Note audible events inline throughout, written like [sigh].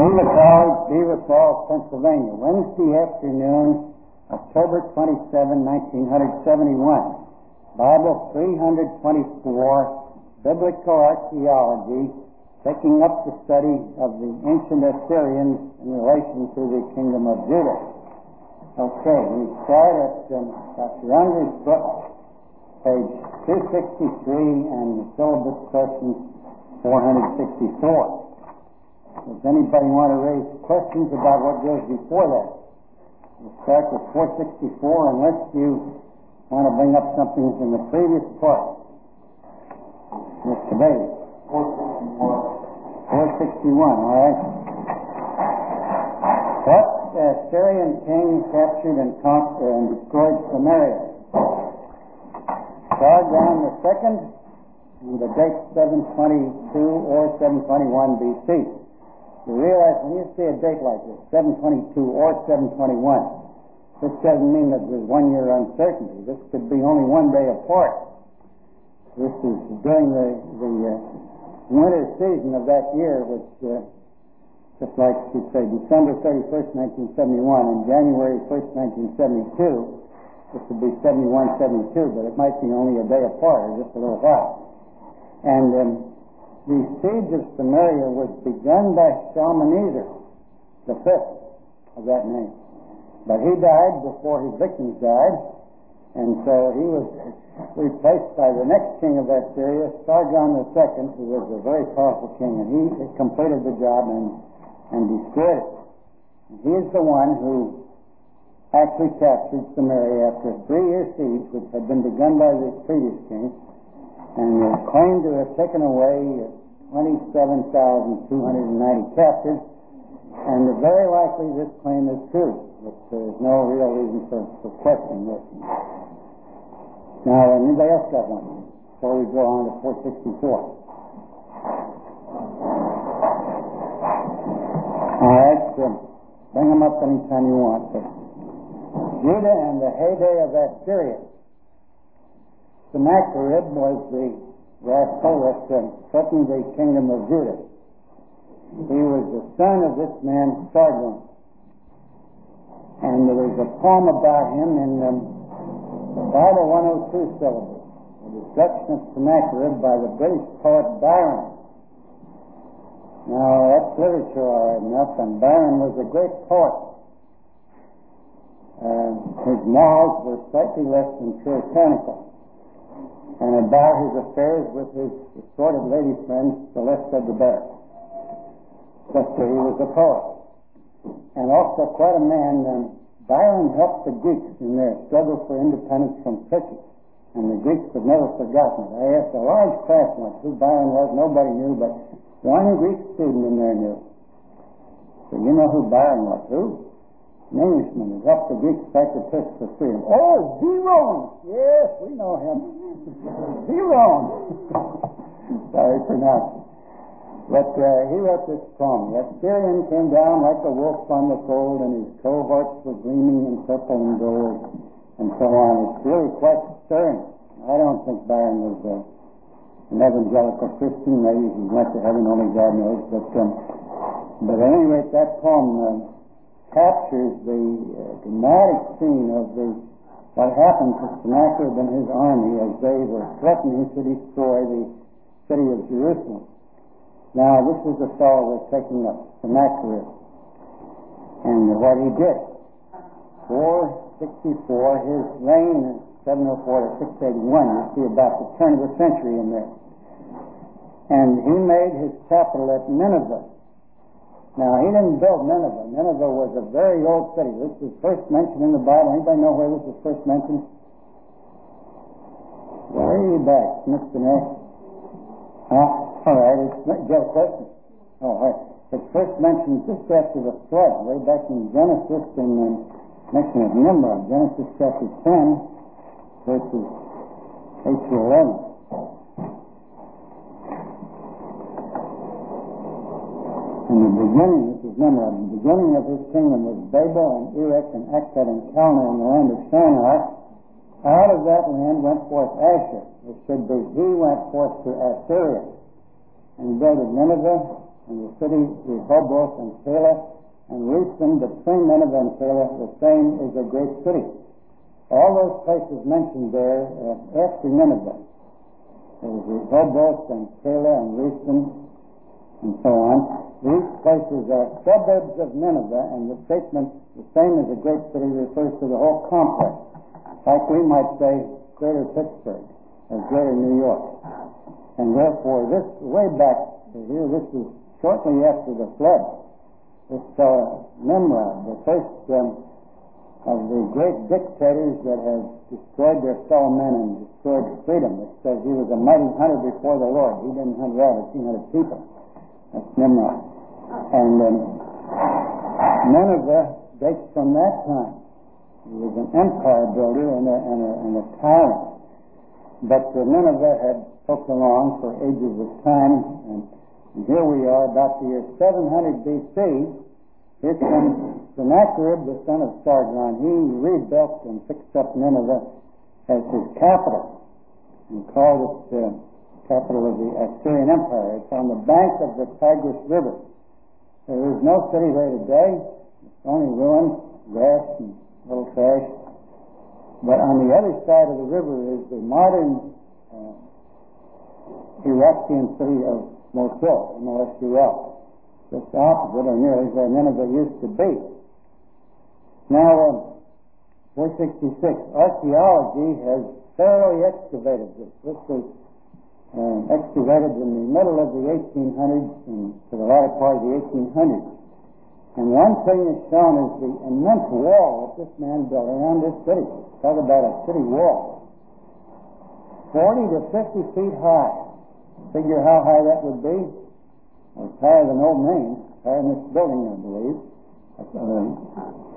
Geneva College, Beaver Falls, Pennsylvania, Wednesday afternoon, October 27, 1971. Bible 324, Biblical Archaeology, taking up the study of the ancient Assyrians in relation to the kingdom of Judah. Okay, we start at um, Dr. Unger's book, page 263, and the syllabus question 464. Does anybody want to raise questions about what goes before that? We'll start with 464 unless you want to bring up something from the previous part. Mr. Bailey. 461, 461, all right. What uh, Assyrian king captured and conquered and destroyed Samaria? Sargon the second, the date 722 or 721 BC. You realize when you see a date like this, 722 or 721, this doesn't mean that there's one year uncertainty. This could be only one day apart. This is during the, the uh, winter season of that year, which, uh, just like you say, December 31st, 1971 and January 1st, 1972, this would be 71, 72, but it might be only a day apart or just a little while. And um, the siege of Samaria was begun by Shalmaneser, the fifth of that name. But he died before his victims died, and so he was replaced by the next king of that Assyria, Sargon II, who was a very powerful king, and he completed the job and, and destroyed it. He is the one who actually captured Samaria after a three-year siege, which had been begun by the previous king, and claimed to have taken away 27,290 captives, and very likely this claim is true, but there's no real reason for, for questioning this. Now, anybody else got one? Before we go on to 464. All right, so bring them up anytime you want. Judah and the heyday of Assyria. Sennacherib was the rascal that uh, threatened the kingdom of Judah. He was the son of this man Sargon. And there was a poem about him in um, the Bible 102 syllabus, The Destruction of Sennacherib by the British poet Byron. Now, that's literature all right enough, and Byron was a great poet. Uh, his morals were slightly less than puritanical. And about his affairs with his assorted lady friends, the less said the better. But he was a poet. And also quite a man. Um, Byron helped the Greeks in their struggle for independence from Turkey. And the Greeks have never forgotten it. I asked a large class once who Byron was. Nobody knew, but one Greek student in there knew. So you know who Byron was? Who? Englishman who helped the the Turks for freedom. Oh, Byron! Yes, we know him. Byron! [laughs] Sorry, pronounced. But uh, he wrote this poem. The Assyrian came down like a wolf on the fold, and his cohorts were gleaming in purple and gold, and so on. It's really quite stirring. I don't think Byron was uh, an evangelical Christian. Maybe he went to heaven, only God knows. But, um, but at any rate, that poem uh, captures the uh, dramatic scene of the what happened to Sennacherib and his army as they were threatening to destroy the city of Jerusalem. Now, this is the fellow we're taking up, Sennacherib, and what he did. 464, his reign, 704 to 681, you see about the turn of the century in there. And he made his capital at Nineveh. Now, he didn't build Nineveh. Nineveh was a very old city. This was first mentioned in the Bible. Anybody know where this was first mentioned? Way back, Mr. Nash. Huh? All right, it's a question? Oh, all right. It's first mentioned just after the flood, way back in Genesis in um, mention of Nimrod, Genesis chapter 10, verses 8 to 11. In the beginning, this is Nimrod, in the beginning of his kingdom was Babel and Erech and Akkad and Calneh in the land of Shinar. Out of that land went forth Asshur. It should be, he went forth to Assyria and built Nineveh and the city Rehoboth and Calah, and Resen between Nineveh and Calah, the same is a great city. All those places mentioned there uh, after Nineveh. There was Rehoboth and Calah and Resen and so on. These places are suburbs of Nineveh, and the statement, the same as a great city, refers to the whole complex. Like we might say, Greater Pittsburgh or Greater New York. And therefore, this way back here, this is shortly after the flood. This uh, Nimrod, the first um, of the great dictators that have destroyed their fellow men and destroyed freedom. It says he was a mighty hunter before the Lord. He didn't hunt rabbits, he hunted people. Nimrod. And um, Nineveh dates from that time. He was an empire builder and a, and a, and a tyrant. But uh, Nineveh had poked along for ages of time, and, and here we are, about the year 700 B.C. Here comes Sennacherib, the son of Sargon. He rebuilt and fixed up Nineveh as his capital and called it uh, capital of the Assyrian Empire. It's on the bank of the Tigris River. There is no city there today. It's only ruins, grass, and little trash. But on the other side of the river is the modern uh, Iraqian city of Mosul, M-O-S-U-L. Just opposite, or nearly where Nineveh used to be. Now, um, 466, archaeology has thoroughly excavated this. This was um, excavated in the middle of the 1800s and to the latter part of the 1800s. And one thing that's shown is the immense wall that this man built around this city. Talk about a city wall. 40 to 50 feet high. Figure how high that would be. It's higher than Old Main, higher than this building, I believe. A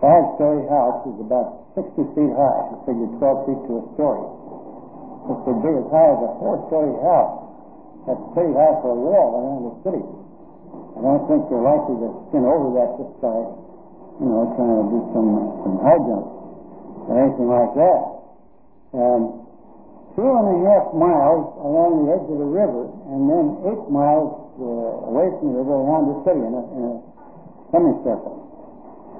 five-story house is about 60 feet high. Figure 12 feet to a story. This would be as high as a four-story house. That's pretty high for a wall around the city. I don't think you're likely to skin over that just by, you know, trying to do some some high jump or anything like that. Um, two and a half miles along the edge of the river, and then eight miles uh, away from the river around the city in a, in a semicircle.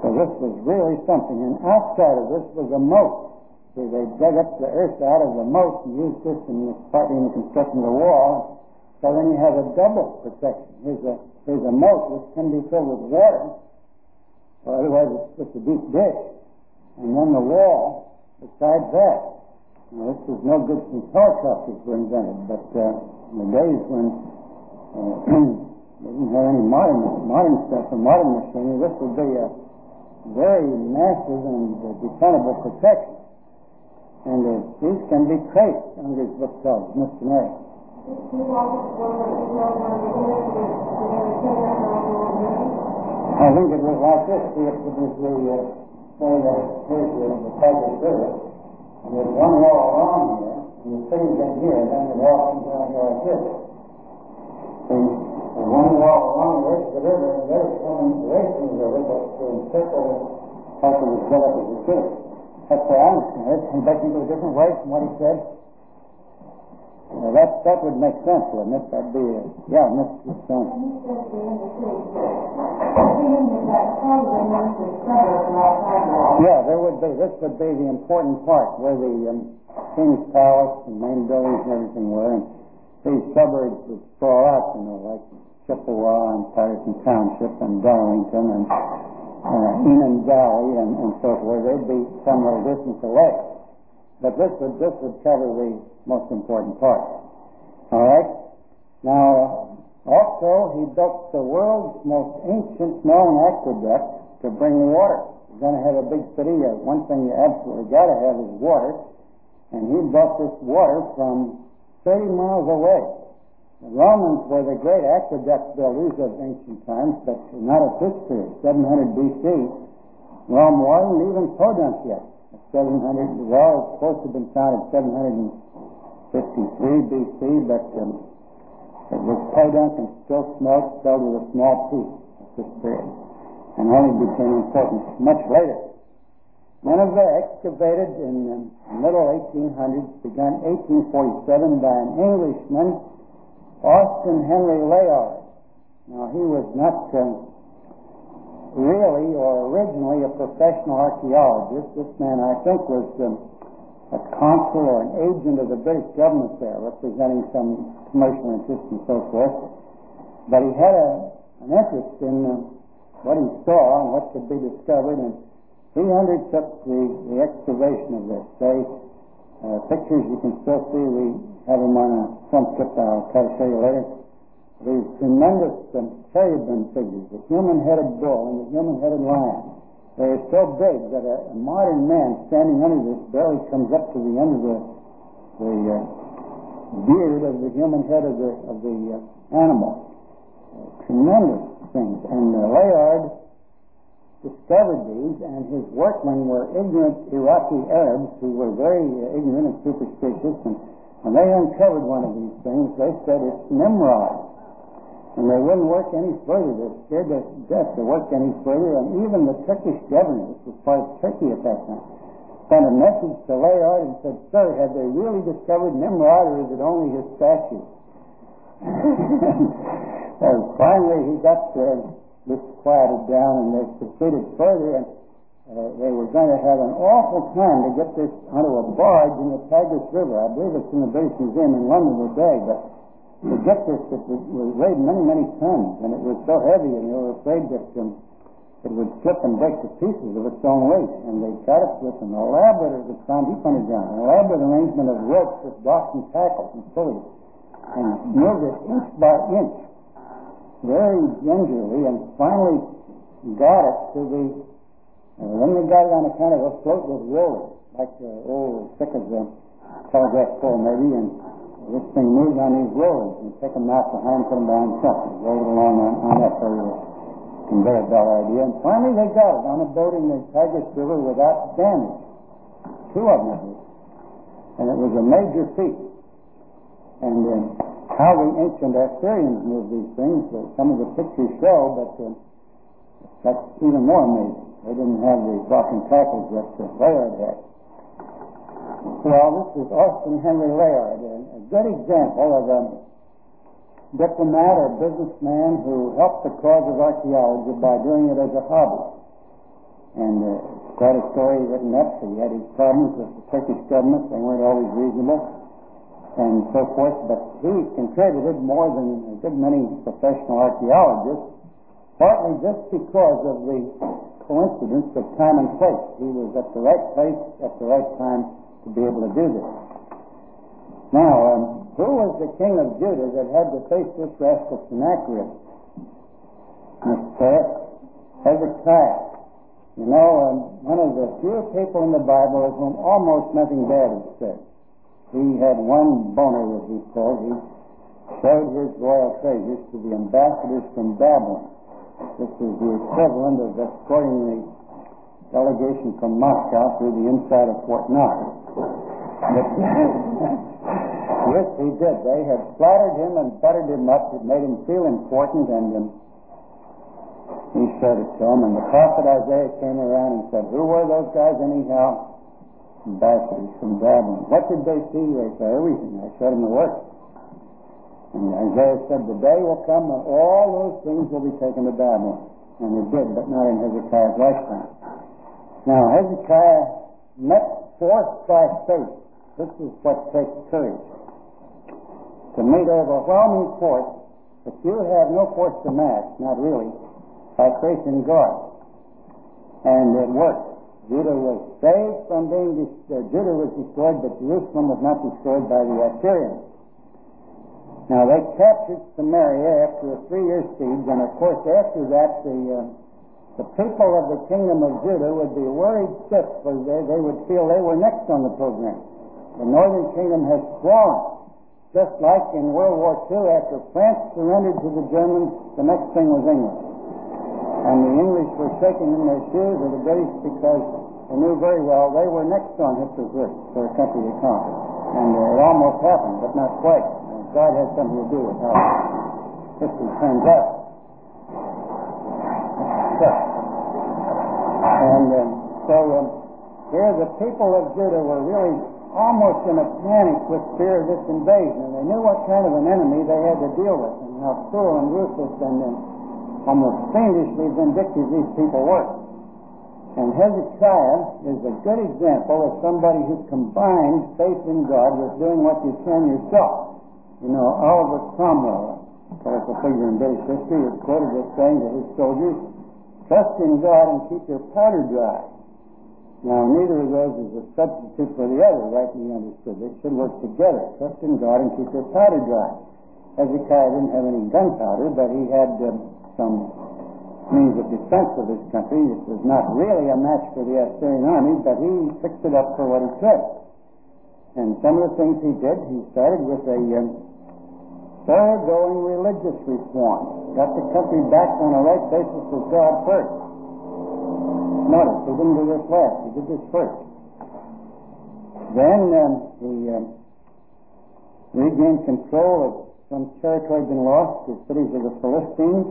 So this was really something. And outside of this was a moat. See, they dug up the earth out of the moat and used this in partly in the construction of the wall. So then you have a double protection. Here's a here's a moat which can be filled with water, or otherwise it's just a deep ditch. And then the wall besides that. Now this was no good since helicopters were invented, but uh, in the days when uh, [clears throat] didn't have any modern modern stuff or modern machinery, this would be a very massive and uh, dependable protection. And uh, these can be traced on these bookshelves, Mr. Mary. I think it was like this. It was the, uh, say, the, here's the, the River, and there's one wall along here, and the city's in here, and then the wall comes down here like this. See, there's one wall along the edge of the river, and the other coming the river, but to encircle part of the set up as a city. That's what I understand it. And back into a different way from what he said. Well, that that would make sense, wouldn't it? That'd be a, yeah, Mr. Stone. Yeah, there would be. This would be the important part where the um, king's palace and main buildings and everything were, and these suburbs would sprawl out, you know, like Chippewa and Patterson Township and Darlington and uh, Enon Valley and, and so forth. They'd be some little distance away. But this would this would cover the most important part. All right. Now, also he built the world's most ancient known aqueduct to bring water. You're going to have a big city. Uh, one thing you absolutely got to have is water, and he brought this water from 30 miles away. Romans were the great aqueduct builders of ancient times, but not at this period, 700 BC. Rome wasn't even podunk yet. 700, well, it's supposed to have been founded 753 BC, but um, it was podunk and still smoked, fell with a small piece at this period, and only became important much later. Nineveh excavated in the middle 1800s, begun 1847 by an Englishman, Austen Henry Layard. Now, he was not um, really or originally a professional archaeologist. This man, I think, was um, a consul or an agent of the British government there, representing some commercial interests and so forth. But he had a, an interest in uh, what he saw and what could be discovered, and he undertook the, the excavation of this. They uh, pictures you can still see. We have them on a front strip. I'll try to show you later. These tremendous um, cherubim figures, the human-headed bull and the human-headed lion. They are so big that a, a, modern man standing under this barely comes up to the end of the, the uh, beard of the human head of the, of the uh, animal. tremendous things. And uh, Layard discovered these, and his workmen were ignorant Iraqi Arabs who were very uh, ignorant and superstitious. And when they uncovered one of these things, they said it's Nimrod. And they wouldn't work any further. They were scared to death to work any further. And even the Turkish governor, which was part of Turkey at that time, sent a message to Layard and said, Sir, have they really discovered Nimrod or is it only his statue? [laughs] and finally he got uh, this quieted down and they proceeded further and uh, they were going to have an awful time to get this onto a barge in the Tigris River. I believe it's in the British Museum in London today, but to get this, it was weighed many, many tons, and it was so heavy, and they were afraid that um, it would slip and break to pieces of its own weight. And they got it with an elaborate, as an elaborate arrangement of ropes with blocks and tackles and pulleys, and moved it inch by inch, very gingerly, and finally got it to the and then they got it on a kind of a float with rollers, like uh, old thick as a telegraph pole maybe, and this thing moved on these rollers and take them out behind, put them behind truck, and rolled it along on, on that sort of conveyor belt idea. And finally they got it on a boat in the Tigris River without damage. Two of them at least. And it was a major feat. And uh, how the ancient Assyrians moved these things, uh, some of the pictures show, but uh, that's even more amazing. They didn't have the blocking tackles that uh, Layard had. Well, this is Austen Henry Layard, a, a good example of a diplomat or businessman who helped the cause of archaeology by doing it as a hobby. And uh, quite a story written up. So He had his problems with the Turkish government. They weren't always reasonable and so forth. But he contributed more than a good many professional archaeologists, partly just because of the coincidence of time and place. He was at the right place at the right time to be able to do this. Now, um, who was the king of Judah that had to face this rascal Sennacherib? Mr. Hezekiah. You know, um, one of the few people in the Bible of whom almost nothing bad is said. He had one boner that he called. He showed his royal treasures to the ambassadors from Babylon. This is the equivalent of escorting the delegation from Moscow through the inside of Fort Knox. [laughs] yes, he did. They had flattered him and buttered him up. It made him feel important, and um, he showed it to him. And the prophet Isaiah came around and said, Who were those guys anyhow? Ambassadors from Babylon. What did they see? They said, Everything. I showed them the work. And Isaiah said, The day will come when all those things will be taken to Babylon. And it did, but not in Hezekiah's lifetime. Now, Hezekiah met force by faith. This is what takes courage. To meet overwhelming force, but you have no force to match, not really, by faith in God. And it worked. Judah was saved from being, uh, Judah was destroyed, but Jerusalem was not destroyed by the Assyrians. Now they captured Samaria after a three-year siege, and of course after that the uh, the people of the kingdom of Judah would be worried sick, for they, they would feel they were next on the program. The northern kingdom has sworn, just like in World War II, after France surrendered to the Germans, the next thing was England. And the English were shaking in their shoes, or the British, because they knew very well they were next on Hitler's list for a country to conquer. And uh, it almost happened, but not quite. God has something to do with how history turns out. So, and um, so um, here the people of Judah were really almost in a panic with fear of this invasion, and they knew what kind of an enemy they had to deal with. And how cruel and ruthless and uh, almost fiendishly vindictive these people were. And Hezekiah is a good example of somebody who combined faith in God with doing what you can yourself. You know, Oliver Cromwell, of a figure in British history, is quoted as saying to his soldiers, trust in God and keep your powder dry. Now, neither of those is a substitute for the other, rightly understood. They should work together. Trust in God and keep your powder dry. Hezekiah didn't have any gunpowder, but he had uh, some means of defense of his country. It was not really a match for the Assyrian army, but he fixed it up for what he could. And some of the things he did, he started with a um, thoroughgoing religious reform. Got the country back on the right basis with God first. Notice, he didn't do this last. He did this first. Then um, he um, regained control of some territory had been lost, the cities of the Philistines.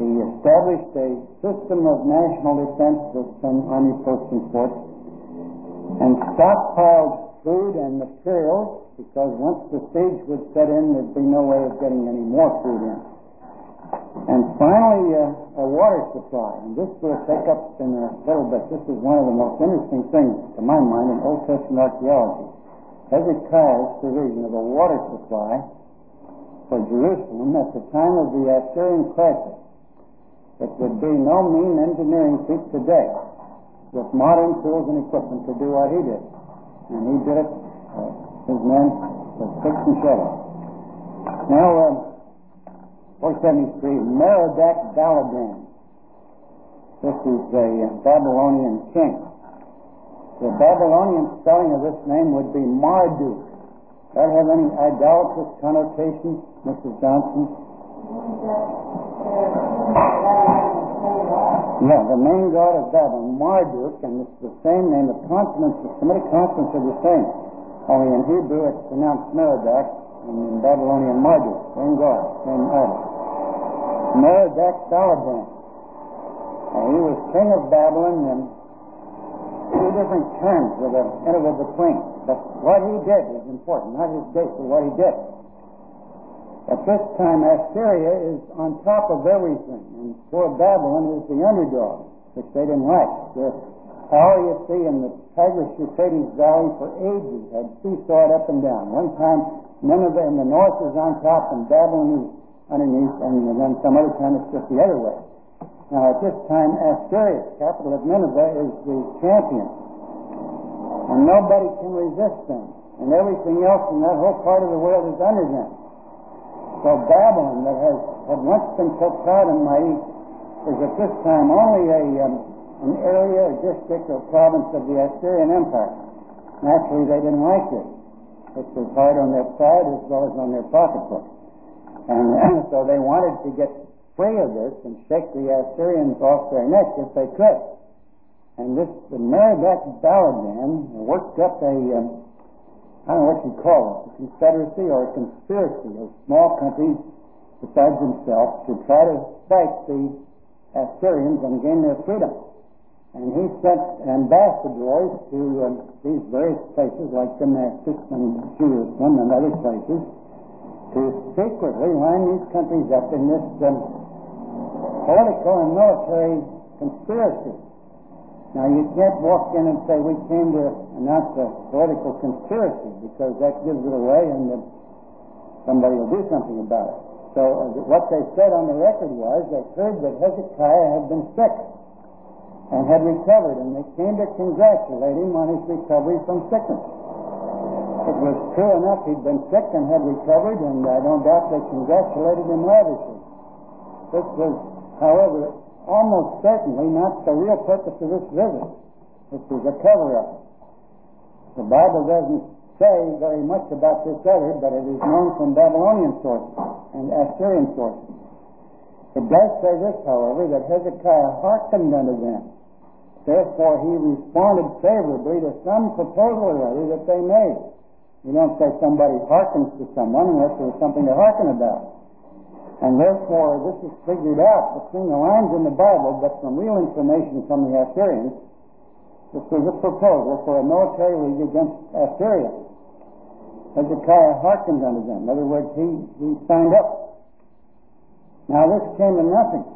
He established a system of national defense with some army posts and forts, and stockpiled food and materials because once the siege would set in, there'd be no way of getting any more food in. And finally, uh, a water supply. And this we'll take up in a little bit. This is one of the most interesting things, to my mind, in Old Testament archaeology. Hezekiah's provision of a water supply for Jerusalem at the time of the Assyrian crisis. It would be no mean engineering feat today with modern tools and equipment to do what he did. And he did it, uh, his with sticks and shovels. Now, uh, 473, Merodach Baladan. This is a Babylonian king. The Babylonian spelling of this name would be Marduk. Does that have any idolatrous connotations, Mrs. Johnson? Yeah, the main god of Babylon, Marduk, and it's the same name. The consonants, the Semitic consonants are the same. Only in Hebrew it's pronounced Merodach, and in Babylonian Marduk, same god, same idol. Merodach Baladan. And he was king of Babylon in two different terms with an interval between. But what he did is important, not his date, but what he did. At this time, Assyria is on top of everything, and poor Babylon is the underdog, which they didn't like. The see, in the Tigris Euphrates Valley for ages had seesawed up and down. One time, Nineveh in the north is on top, and Babylon is underneath, and then some other time it's just the other way. Now, at this time, Assyria, capital of Nineveh, is the champion. And nobody can resist them. And everything else in that whole part of the world is under them. So Babylon, that has had once been so proud and mighty, is at this time only a, um, an area, a district, or province of the Assyrian Empire. Naturally, they didn't like it. It was hard on their pride as well as on their pocketbook. And so they wanted to get free of this and shake the Assyrians off their necks if they could. And this, the Merodach Baladan worked up a, um, I don't know what you call it, a confederacy or a conspiracy of small countries besides himself to try to fight the Assyrians and gain their freedom. And he sent ambassadors to um, these various places like Damascus and Jerusalem and other places to secretly line these countries up in this um, political and military conspiracy. Now, you can't walk in and say, we came to announce a political conspiracy, because that gives it away and uh, somebody will do something about it. So, uh, what they said on the record was they heard that Hezekiah had been sick and had recovered, and they came to congratulate him on his recovery from sickness. It was true enough he'd been sick and had recovered, and I don't doubt they congratulated him lavishly. This was, however, almost certainly not the real purpose of this visit. This was a cover-up. The Bible doesn't say very much about this other, but it is known from Babylonian sources and Assyrian sources. It does say this, however, that Hezekiah hearkened unto them. Therefore, he responded favorably to some proposal or other that they made. You don't say somebody hearkens to someone unless there's something to hearken about. And therefore, this is figured out between the lines in the Bible, but from real information from the Assyrians. This was a proposal for a military league against Assyria. Hezekiah hearkened unto them. In other words, he, he signed up. Now this came to nothing.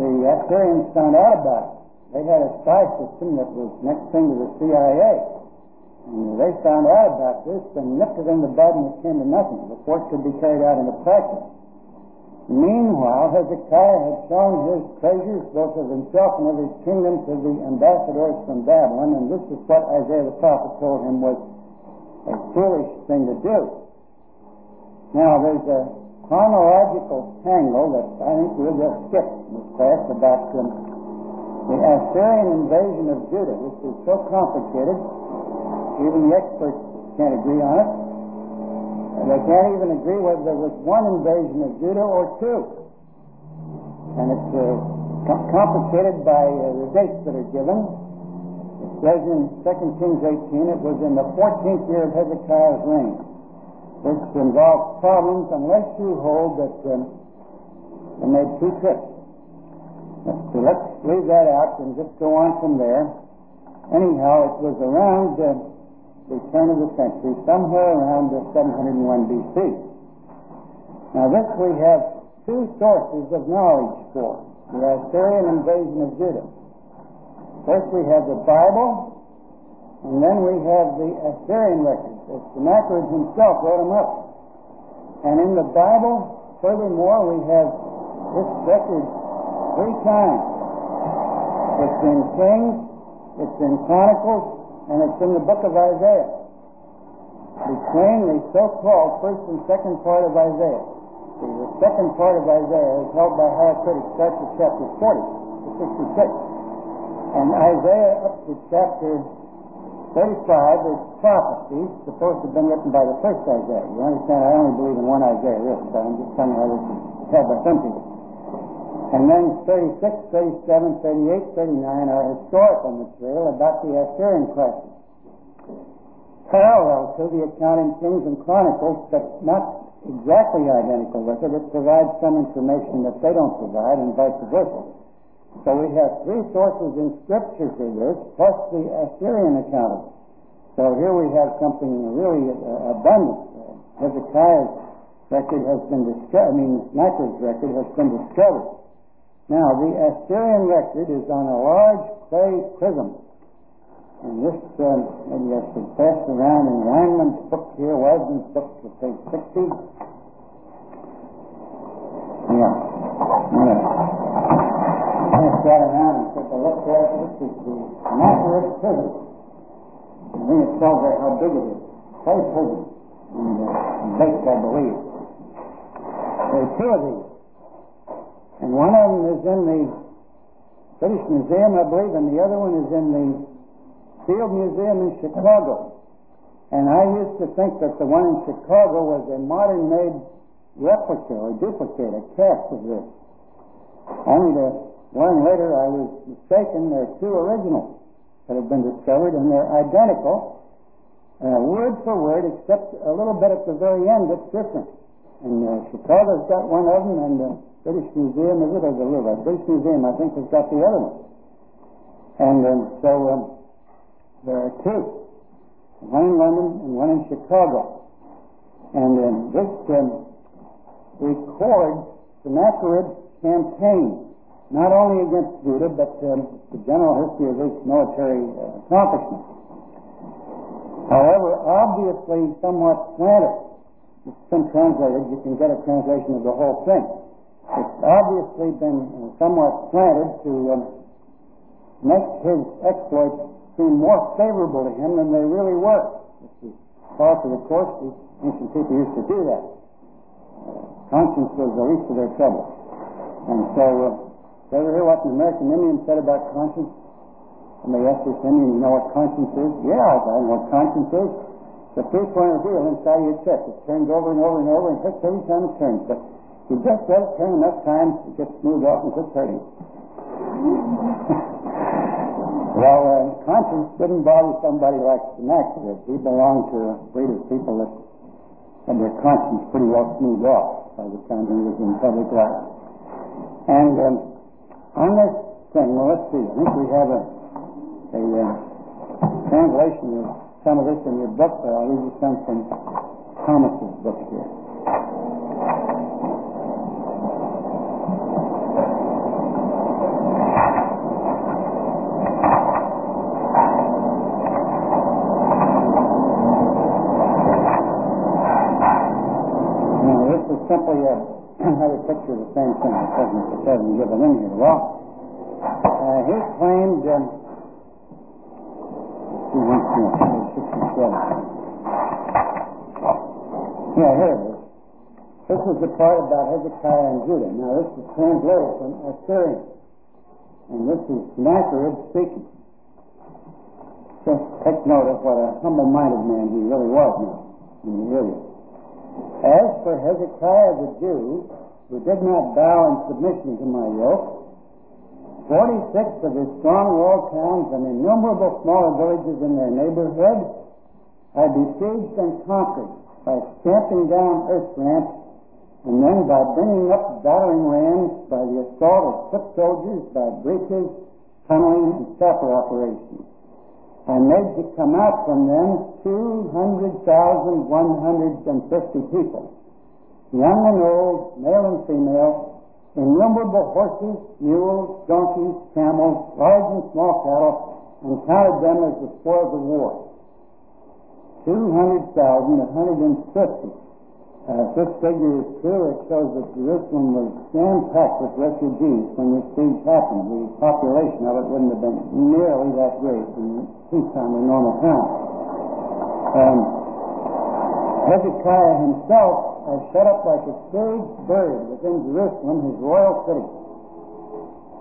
The Assyrians found out about it. They had a spy system that was next thing to the CIA. And they found out about this and nipped it in the bud and it came to nothing before it could be carried out into practice. Meanwhile, Hezekiah had shown his treasures, both of himself and of his kingdom, to the ambassadors from Babylon, and this is what Isaiah the prophet told him was a foolish thing to do. Now, there's a chronological tangle that I think we'll just skip in this class about the Assyrian invasion of Judah. This is so complicated, even the experts can't agree on it. They can't even agree whether there was one invasion of Judah or two. And it's uh, com- complicated by uh, the dates that are given. It says in 2 Kings 18 it was in the 14th year of Hezekiah's reign. This involves problems unless you hold that um, they made two trips. So let's leave that out and just go on from there. Anyhow, it was around uh, the turn of the century, somewhere around the 701 BC. Now, this we have two sources of knowledge for the Assyrian invasion of Judah. First, we have the Bible, and then we have the Assyrian records. Sennacherib himself wrote them up. And in the Bible, furthermore, we have this record three times. It's in Kings, it's in Chronicles, and it's in the book of Isaiah. Between the so-called first and second part of Isaiah. See, the second part of Isaiah is held by higher critics starts at chapter 40 to 66. And Isaiah up to chapter 35 is prophecy supposed to have been written by the first Isaiah. You understand? I only believe in one Isaiah, really, but I'm just telling you how this is held by some people. And then 36, 37, 38, 39 are historical material about the Assyrian crisis. Parallel to the account in Kings and Chronicles, but not exactly identical with it. It provides some information that they don't provide and vice versa. So we have three sources in Scripture for this, plus the Assyrian account of it. So here we have something really uh, abundant. Hezekiah's record has been discovered, I mean, Sennacherib's record has been discovered. Now, the Assyrian record is on a large clay prism. And this, um, maybe I should pass around in Weinman's book here, Wiseman's book, to page 60. Yeah. Yeah. Pass that around and take a look at it. This is the Nazareth prism. I think it tells you how big it is. Clay prism. And uh, baked, I believe. There are two of these. And one of them is in the British Museum, I believe, and the other one is in the Field Museum in Chicago. And I used to think that the one in Chicago was a modern made replica or duplicate, a cast of this. Only to learn later I was mistaken. There are two originals that have been discovered, and they're identical, uh, word for word, except a little bit at the very end that's different. And uh, Chicago's got one of them, and the British Museum, is it, or the Louvre? British Museum, I think, has got the other one. And um, so um, there are two, one in London and one in Chicago. And um, this um, records Sennacherib's campaign, not only against Judah, but um, the general history of his military uh, accomplishments. However, obviously somewhat slanted. It's been translated. You can get a translation of the whole thing. It's obviously been somewhat slanted to um, make his exploits seem more favorable to him than they really were. This is part of the course. These ancient people used to do that. Conscience was the least of their trouble. And so, uh, ever hear what an American Indian said about conscience? Somebody asked this Indian, you know what conscience is? Yeah, I know what conscience is. The three-pointer wheel inside your chest. It turns over and over and over and hurts every time it turns. But you just it turn enough times, to gets smoothed off and quit hurting. well, uh, conscience didn't bother somebody like Sennacherib. He belonged to a breed of people that had their conscience pretty well smoothed off by the time he was in public life. And um, on this thing, well, let's see. I think we have a, a uh, translation of some of this in your book, but I'll read you some from Thomas's book here. Simply [clears throat] a, another picture of the same thing. It doesn't, it doesn't give it in here. Well, uh, he claimed, um, see once more, 67. Yeah, here it is. This is the part about Hezekiah and Judah. Now, this is translated from Assyrian. And this is Sennacherib speaking. Just take note of what a humble-minded man he really was now in the area. As for Hezekiah the Jew, who did not bow in submission to my yoke, forty-six of his strong walled towns and innumerable smaller villages in their neighborhood I besieged and conquered by stamping down earth ramps and then by bringing up battering rams, by the assault of foot soldiers, by breaches, tunneling, and sapper operations. I made to come out from them 200,150 people, young and old, male and female, innumerable horses, mules, donkeys, camels, large and small cattle, and counted them as the spoils of war. 200,150. Uh, this figure is true, it shows that Jerusalem was jam-packed with refugees when this siege happened. The population of it wouldn't have been nearly that great in peacetime or normal times. Um, Hezekiah himself has shut up like a caged bird within Jerusalem, his royal city.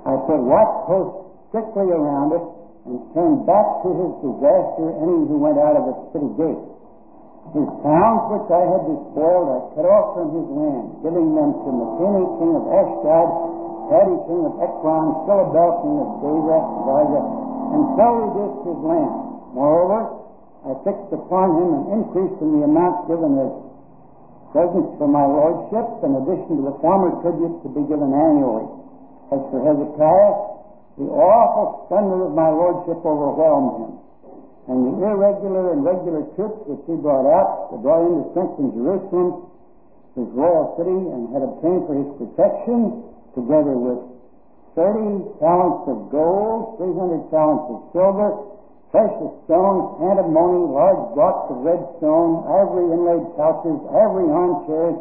I put watch posts strictly around it and turned back to his disaster any who went out of its city gates. His towns which I had despoiled I cut off from his land, giving them to Mitinti, king of Ashdod, Padi, king of Ekron, Sillibel, king of Gaza, Gaza, and so reduced his land. Moreover, I fixed upon him an increase in the amount given as presents for my lordship, in addition to the former tribute to be given annually. As for Hezekiah, the awful splendor of my lordship overwhelmed him and the irregular and regular troops which he brought out, to brought into strength in Jerusalem, his royal city, and had obtained for his protection, together with thirty talents of gold, three hundred talents of silver, precious stones, antimony, large blocks of red stone, ivory inlaid couches, ivory armchairs,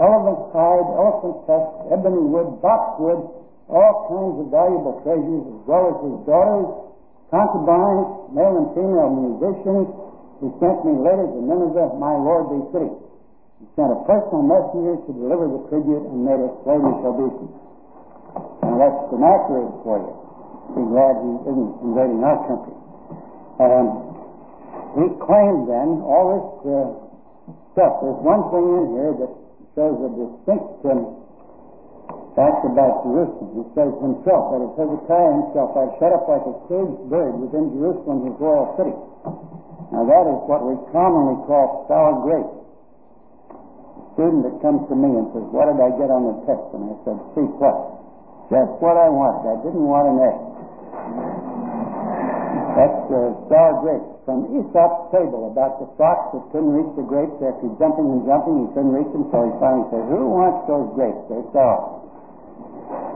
elephant hide, elephant tusks, ebony wood, boxwood, all kinds of valuable treasures, as well as his daughters, concubines, male and female musicians. He sent me letters and to Nineveh, my lordly city. He sent a personal messenger to deliver the tribute and made it shall be. Now that's the Sennacherib for you. Be glad he isn't invading our country. Um, he claimed then all this uh, stuff. There's one thing in here that shows a distinct um, fact about Jerusalem. He says himself, that is Hezekiah himself, I shut up like a caged bird within Jerusalem, his royal city. Now that is what we commonly call sour grapes. A student that comes to me and says, what did I get on the test? And I said, C plus. Just what I wanted. I didn't want an A. That's uh, sour grapes. From Aesop's fable about the fox that couldn't reach the grapes after jumping and jumping, he couldn't reach them, so he finally said, who wants those grapes? They're sour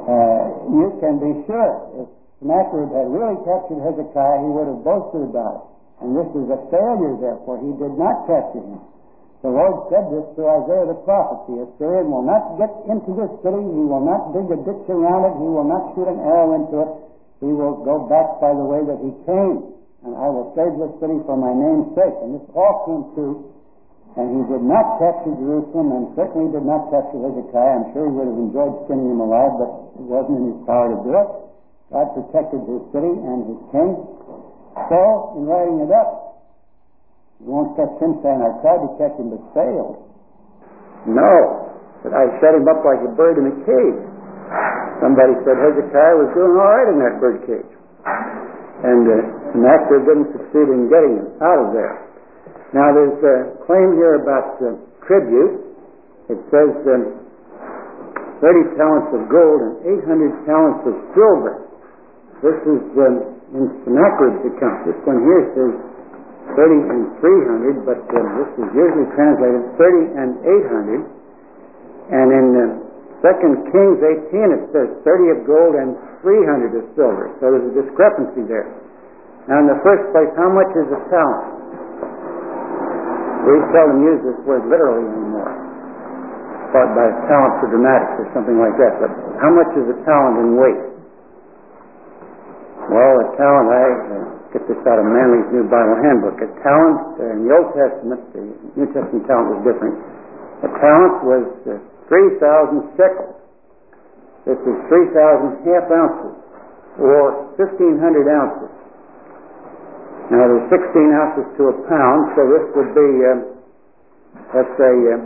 Uh, you can be sure if Sennacherib had really captured Hezekiah, he would have boasted about it. And this is a failure, therefore. He did not capture him. The Lord said this to Isaiah the prophet. The Assyrian will not get into this city. He will not dig a ditch around it. He will not shoot an arrow into it. He will go back by the way that he came. And I will save this city for my name's sake. And this all came true and he did not capture Jerusalem and certainly did not capture Hezekiah. I'm sure he would have enjoyed skinning him alive, but it wasn't in his power to do it. God protected his city and his king. So, in writing it up, you won't catch him saying, I tried to catch him but failed. No, but I set him up like a bird in a cage. Somebody said Hezekiah was doing all right in that bird cage. And uh, Sennacherib didn't succeed in getting him out of there. Now, there's a claim here about uh, tribute. It says um, 30 talents of gold and 800 talents of silver. This is um, in Sennacherib's account. This one here says 30 and 300, but um, this is usually translated 30 and 800. And in uh, 2 Kings 18, it says 30 of gold and 300 of silver. So there's a discrepancy there. Now, in the first place, how much is a talent? We seldom use this word literally anymore. bought by talent for dramatics or something like that. But how much is a talent in weight? Well, a talent, I uh, get this out of Manley's New Bible Handbook. A talent uh, in the Old Testament, the New Testament talent was different. A talent was uh, 3,000 shekels. This is 3,000 half ounces, or 1,500 ounces. Now, there's 16 ounces to a pound, so this would be, uh, let's say, uh,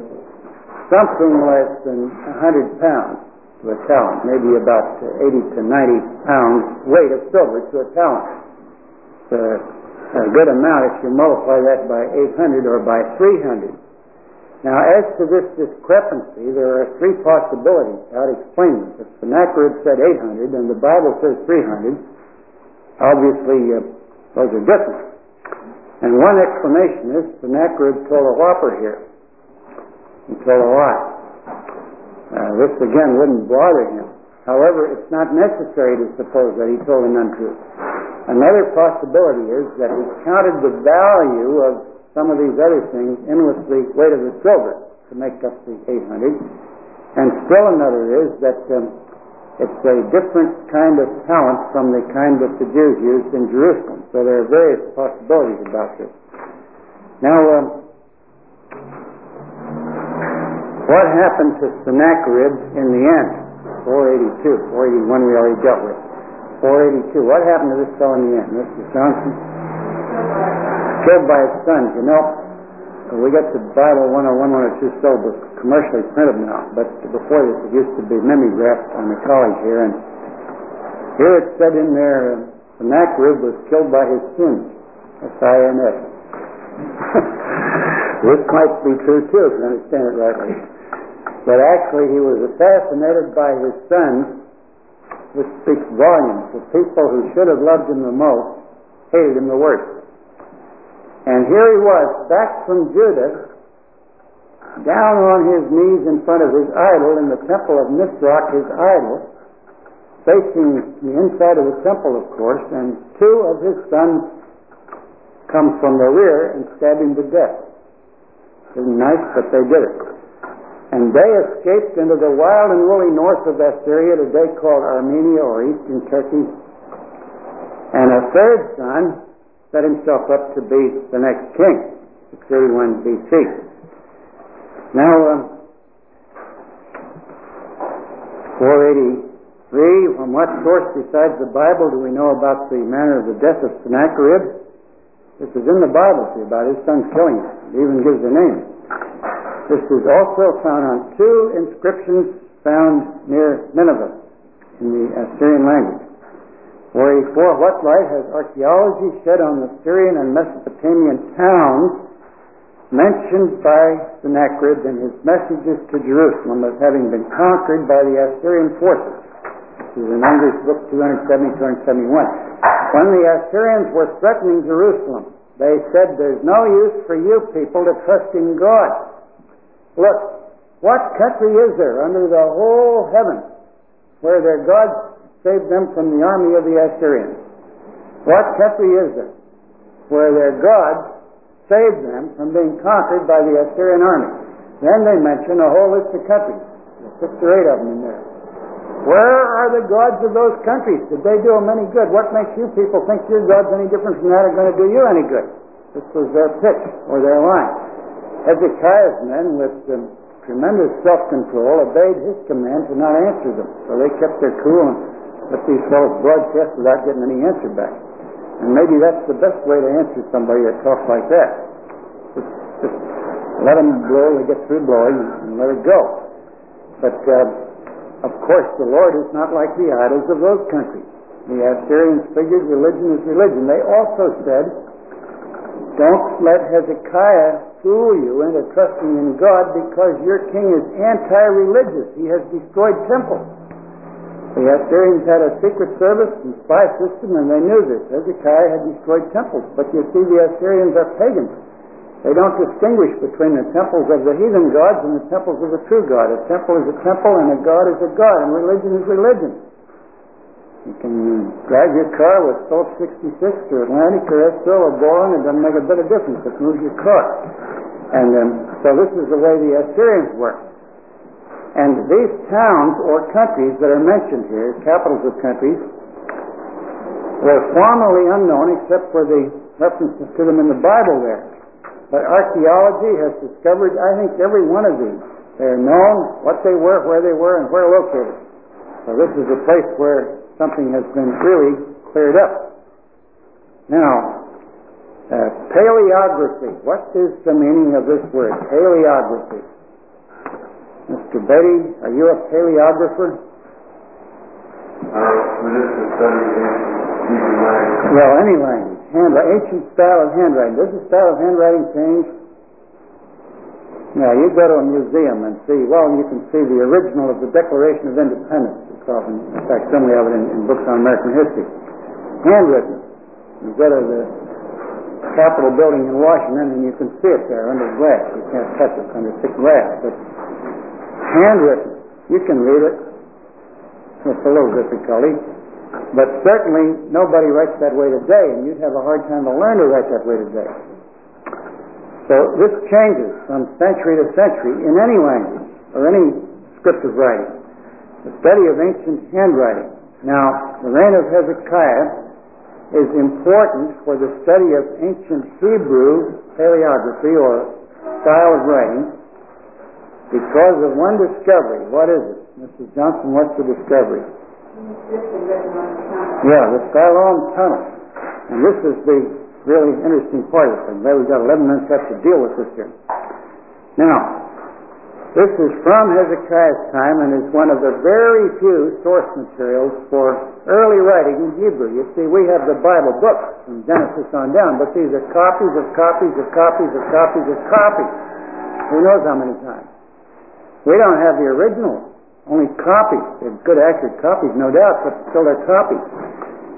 something less than 100 pounds to a talent, maybe about 80 to 90 pounds weight of silver to a talent. A, a good amount if you multiply that by 800 or by 300. Now, as to this discrepancy, there are three possibilities how to explain this. If Sennacherib said 800 and the Bible says 300, obviously uh, those are different. And one explanation is Sennacherib told a whopper here. He told a lie. Uh, this again wouldn't bother him. However, it's not necessary to suppose that he told an untruth. Another possibility is that he counted the value of some of these other things the weight of the silver to make up the 800. And still another is that um, it's a different kind of talent from the kind that the Jews used in Jerusalem. So there are various possibilities about this. Now, um, what happened to Sennacherib in the end? 482. 481 we already dealt with. 482. What happened to this fellow in the end? Mr. Johnson? Killed by his sons. You know, we got the Bible 101, 102 syllabus commercially printed now, but before this it used to be mimeographed on the college here, and here it said in there, uh, Sennacherib was killed by his sins. S-I-N-S. [laughs] this might be true too, if you understand it rightly. But actually he was assassinated by his sons, which speaks volumes. The people who should have loved him the most hated him the worst. And here he was, back from Judah, down on his knees in front of his idol in the temple of Nisroch, his idol, facing the inside of the temple, of course, and two of his sons come from the rear and stab him to death. Isn't nice, but they did it. And they escaped into the wild and woolly north of Assyria, today called Armenia or eastern Turkey. And a third son set himself up to be the next king, 631 BC. Now, um, 483, from what source besides the Bible do we know about the manner of the death of Sennacherib? This is in the Bible, see, about his son killing him. It even gives the name. This is also found on two inscriptions found near Nineveh in the Assyrian language. 484, what light has archaeology shed on the Syrian and Mesopotamian towns mentioned by Sennacherib in his messages to Jerusalem as having been conquered by the Assyrian forces? This is in Unger's book 270, 271. When the Assyrians were threatening Jerusalem, they said, There's no use for you people to trust in God. Look, what country is there under the whole heaven where their gods saved them from the army of the Assyrians. What country is there where their God saved them from being conquered by the Assyrian army? Then they mention a whole list of countries. Six or eight of them in there. Where are the gods of those countries? Did they do them any good? What makes you people think your God's any different from that are going to do you any good? This was their pitch or their line. Hezekiah's men, with um, tremendous self-control, obeyed his command to not answer them. So they kept their cool and let these fellows broadcast without getting any answer back. And maybe that's the best way to answer somebody that talks like that. Just, just let them blow, they get through blowing, and let it go. But, uh, of course, the Lord is not like the idols of those countries. The Assyrians figured religion is religion. They also said, don't let Hezekiah fool you into trusting in God because your king is anti-religious. He has destroyed temples. The Assyrians had a secret service and spy system, and they knew this. Hezekiah had destroyed temples, but you see, the Assyrians are pagans. They don't distinguish between the temples of the heathen gods and the temples of the true God. A temple is a temple, and a God is a God, and religion is religion. You can drive your car with Phillips 66 or Atlantic or Esso or Boring, it doesn't make a bit of difference. It moves your car. And um, so this is the way the Assyrians work. And these towns or countries that are mentioned here, capitals of countries, were formerly unknown except for the references to them in the Bible there. But archaeology has discovered, I think, every one of these. They're known, what they were, where they were, and where located. So this is a place where something has been really cleared up. Now, uh, paleography. What is the meaning of this word, paleography? Mr. Betty, are you a paleographer? Uh, this is studying Hebrew language. Well, any language. Hand, ancient style of handwriting. Does the style of handwriting change? Now, you go to a museum and see, well, you can see the original of the Declaration of Independence. It's often, in fact, some have it in, in books on American history. Handwritten. You go to the Capitol building in Washington and you can see it there under glass. You can't touch it under thick glass. But handwritten, you can read it It's a little difficulty. But certainly nobody writes that way today, and you'd have a hard time to learn to write that way today. So this changes from century to century in any language or any script of writing. The study of ancient handwriting. Now, the reign of Hezekiah is important for the study of ancient Hebrew paleography or style of writing because of one discovery. What is it? Mrs. Johnson, what's the discovery? Yeah, the Siloam Tunnel. And this is the really interesting part of thing. There we've got 11 minutes left to deal with this here. Now, this is from Hezekiah's time and is one of the very few source materials for early writing in Hebrew. You see, we have the Bible books from Genesis on down, but these are copies of copies of copies of copies of copies. Who knows how many times? We don't have the original, only copies. They're good, accurate copies, no doubt, but still they're copies.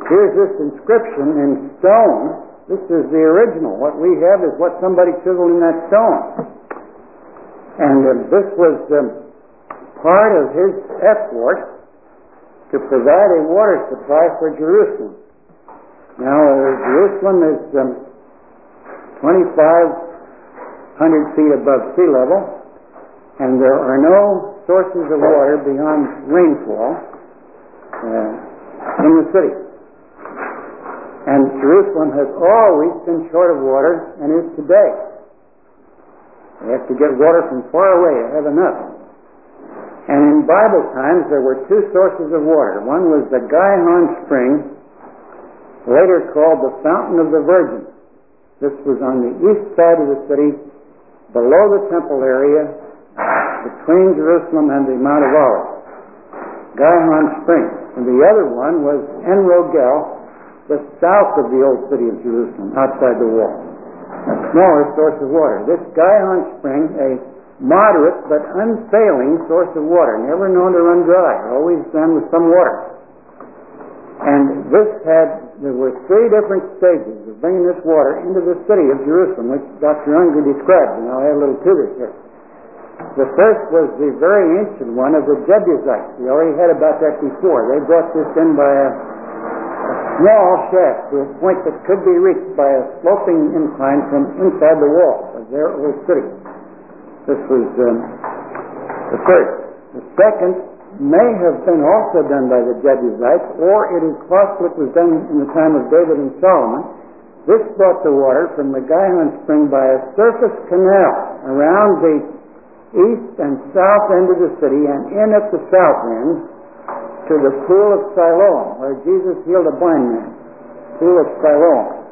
Here's this inscription in stone. This is the original. What we have is what somebody chiseled in that stone. And uh, this was um, part of his effort to provide a water supply for Jerusalem. Now, uh, Jerusalem is um, 2,500 feet above sea level, and there are no sources of water beyond rainfall uh, in the city. And Jerusalem has always been short of water and is today. They have to get water from far away to have enough. And in Bible times, there were two sources of water. One was the Gihon Spring, later called the Fountain of the Virgin. This was on the east side of the city, below the temple area, between Jerusalem and the Mount of Olives. Gihon Spring. And the other one was En Rogel, south of the old city of Jerusalem, outside the wall. A smaller source of water. This Gihon Spring, a moderate but unfailing source of water, never known to run dry, always done with some water. And this had, there were three different stages of bringing this water into the city of Jerusalem, which Dr. Unger described, and I'll add a little to this here. The first was the very ancient one of the Jebusites. We already had about that before. They brought this in by a, a small shaft to a point that could be reached by a sloping incline from inside the wall of their old city. This was um, the first. The second may have been also done by the Jebusites, or it is possible it was done in the time of David and Solomon. This brought the water from the Gihon Spring by a surface canal around the east and south end of the city and in at the south end to the pool of Siloam, where Jesus healed a blind man. Pool of Siloam.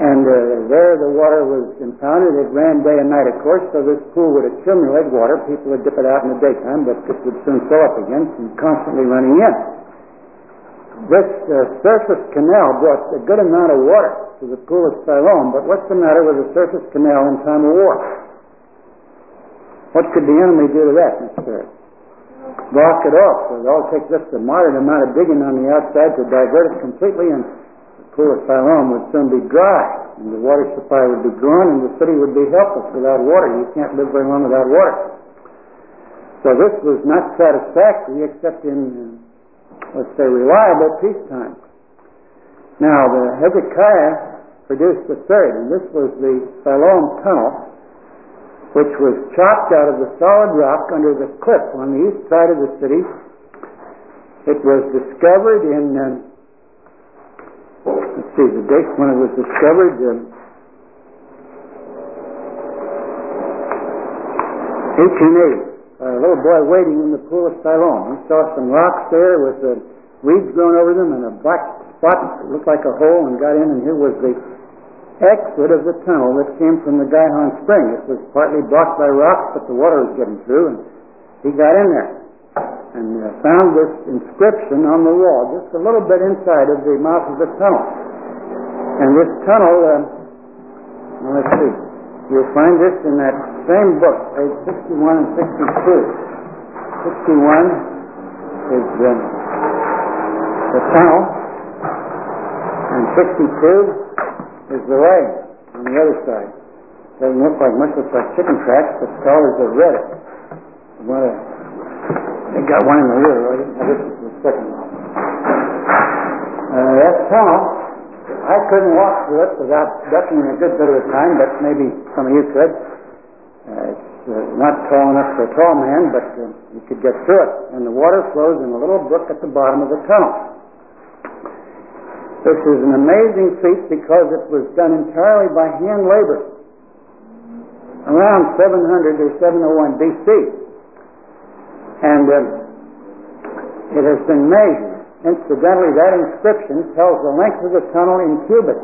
And uh, there the water was impounded. It ran day and night, of course, so this pool would accumulate water. People would dip it out in the daytime, but it would soon fill up again from constantly running in. This uh, surface canal brought a good amount of water to the pool of Siloam, but what's the matter with a surface canal in time of war? What could the enemy do to that, Mr. Block it off. So it all takes just a moderate amount of digging on the outside to divert it completely, and the pool of Siloam would soon be dry, and the water supply would be gone, and the city would be helpless without water. You can't live very long without water. So this was not satisfactory except in, let's say, reliable peacetime. Now, the Hezekiah produced the third, and this was the Siloam Tunnel. Which was chopped out of the solid rock under the cliff on the east side of the city. It was discovered in, um, let's see, the date when it was discovered, um, 1880. A little boy wading in the pool of Siloam. He saw some rocks there with uh, weeds growing over them and a black spot that looked like a hole and got in and here was the exit of the tunnel that came from the Gihon Spring. It was partly blocked by rocks, but the water was getting through and he got in there and uh, found this inscription on the wall just a little bit inside of the mouth of the tunnel. And this tunnel, uh, let's see, You'll find this in that same book, page 61 and 62. 61 is um, the tunnel, and 62 is the way on the other side. Doesn't look like much, looks like chicken tracks, but scholars have read it. What a, they got one in the rear, right? This is the second one. Uh, that tunnel I couldn't walk through it without ducking a good bit of the time, but maybe some of you could. Uh, it's uh, not tall enough for a tall man, but uh, you could get through it. And the water flows in a little brook at the bottom of the tunnel. This is an amazing feat because it was done entirely by hand labor around 700 or 701 BC. And uh, it has been measured Incidentally, that inscription tells the length of the tunnel in cubits.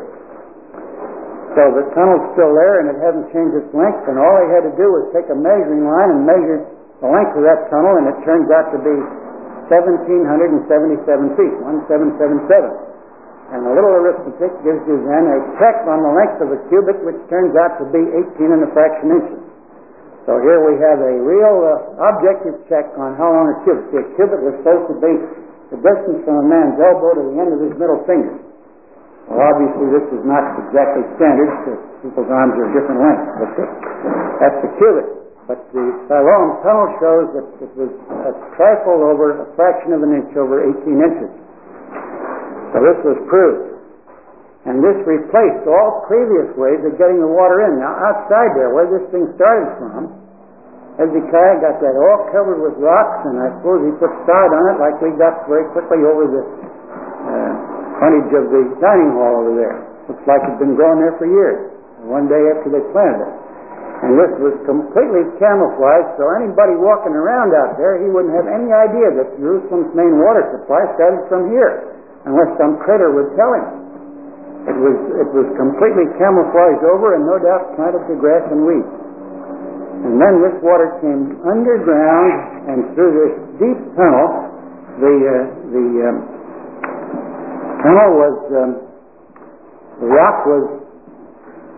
So the tunnel's still there and it hasn't changed its length, and all they had to do was take a measuring line and measure the length of that tunnel, and it turns out to be 1,777 feet, 1777. And a little arithmetic gives you then a check on the length of a cubit, which turns out to be 18 and a fraction inches. So here we have a real uh, objective check on how long a cubit. The cubit was supposed to be the distance from a man's elbow to the end of his middle finger. Well, obviously, this is not exactly standard because people's arms are different lengths, but that's the cubit. But the Siloam tunnel shows that it was a trifle over, a fraction of an inch over 18 inches. So this was proved. And this replaced all previous ways of getting the water in. Now, outside there, where this thing started from, Hezekiah got that all covered with rocks, and I suppose he put sod on it like we got very quickly over the uh, frontage of the dining hall over there. Looks like it'd been growing there for years, one day after they planted it. And this was completely camouflaged, so anybody walking around out there, he wouldn't have any idea that Jerusalem's main water supply started from here, unless some critter would tell him. It was, it was completely camouflaged over and no doubt planted to grass and weeds. And then this water came underground and through this deep tunnel. The uh, the um, tunnel was um, the rock was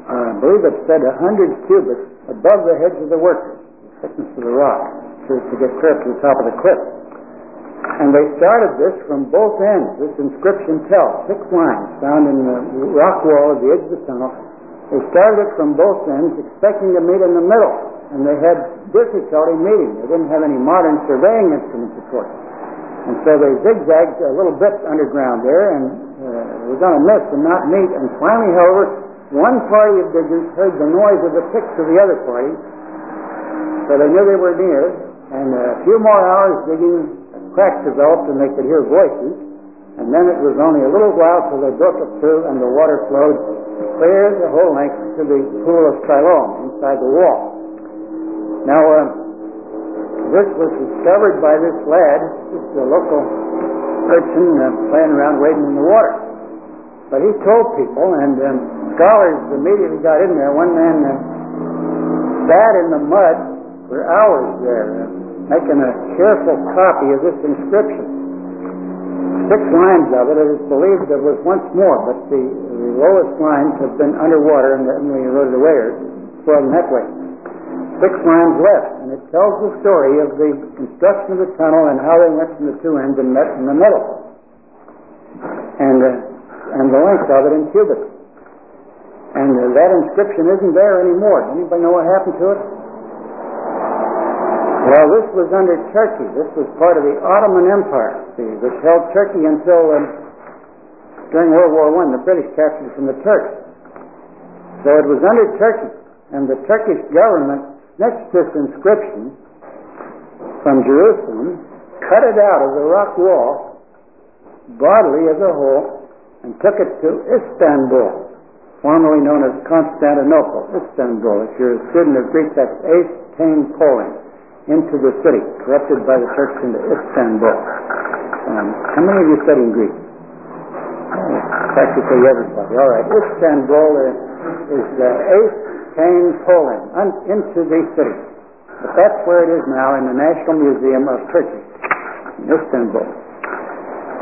uh, I believe it said a hundred cubits above the heads of the workers, the thickness of the rock, to, to get clear to the top of the cliff. And they started this from both ends. This inscription tells six lines found in the rock wall at the edge of the tunnel. They started it from both ends, expecting to meet in the middle and they had difficulty meeting. They didn't have any modern surveying instruments, of course. And so they zigzagged a little bit underground there, and uh, were going to miss and not meet. And finally, however, one party of diggers heard the noise of the picks of the other party, so they knew they were near. And a few more hours digging, cracks developed, and they could hear voices. And then it was only a little while till they broke it through, and the water flowed clear the whole length to the pool of Siloam inside the wall. Now, uh, this was discovered by this lad, just a local urchin uh, playing around wading in the water. But he told people, and um, scholars immediately got in there. One man uh, sat in the mud for hours there, uh, making a careful copy of this inscription. Six lines of it, it is believed there was once more, but the, the lowest lines have been underwater, and then we it away, or floating that way six lines left, and it tells the story of the construction of the tunnel and how they went from the two ends and met in the middle, and uh, and the length of it in cubits. And uh, that inscription isn't there anymore. Does anybody know what happened to it? Well, this was under Turkey. This was part of the Ottoman Empire, see, which held Turkey until um, during World War One. The British captured it from the Turks. So it was under Turkey, and the Turkish government next to this inscription from Jerusalem, cut it out of the rock wall, bodily as a whole, and took it to Istanbul, formerly known as Constantinople, Istanbul. If you're a student of Greek, that's Ace Poland, into the city, corrupted by the church into Istanbul. Um, how many of you studying Greek? Oh, practically everybody. All right, Istanbul is, is uh, eis tēn polin, un- into the city. But that's where it is now in the National Museum of Turkey, in Istanbul.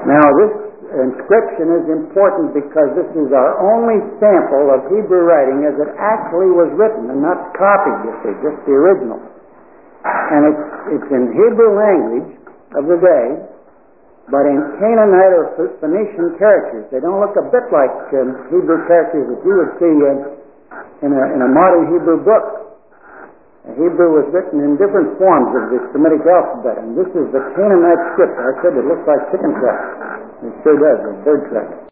Now, this inscription is important because this is our only sample of Hebrew writing as it actually was written and not copied, you see, just the original. And it's, it's in Hebrew language of the day, but in Canaanite or Phoenician characters. They don't look a bit like um, Hebrew characters that you would see uh, in, a, in a modern Hebrew book. Hebrew was written in different forms of the Semitic alphabet, and this is the Canaanite script. I said it looks like chicken track. It sure does, a bird track.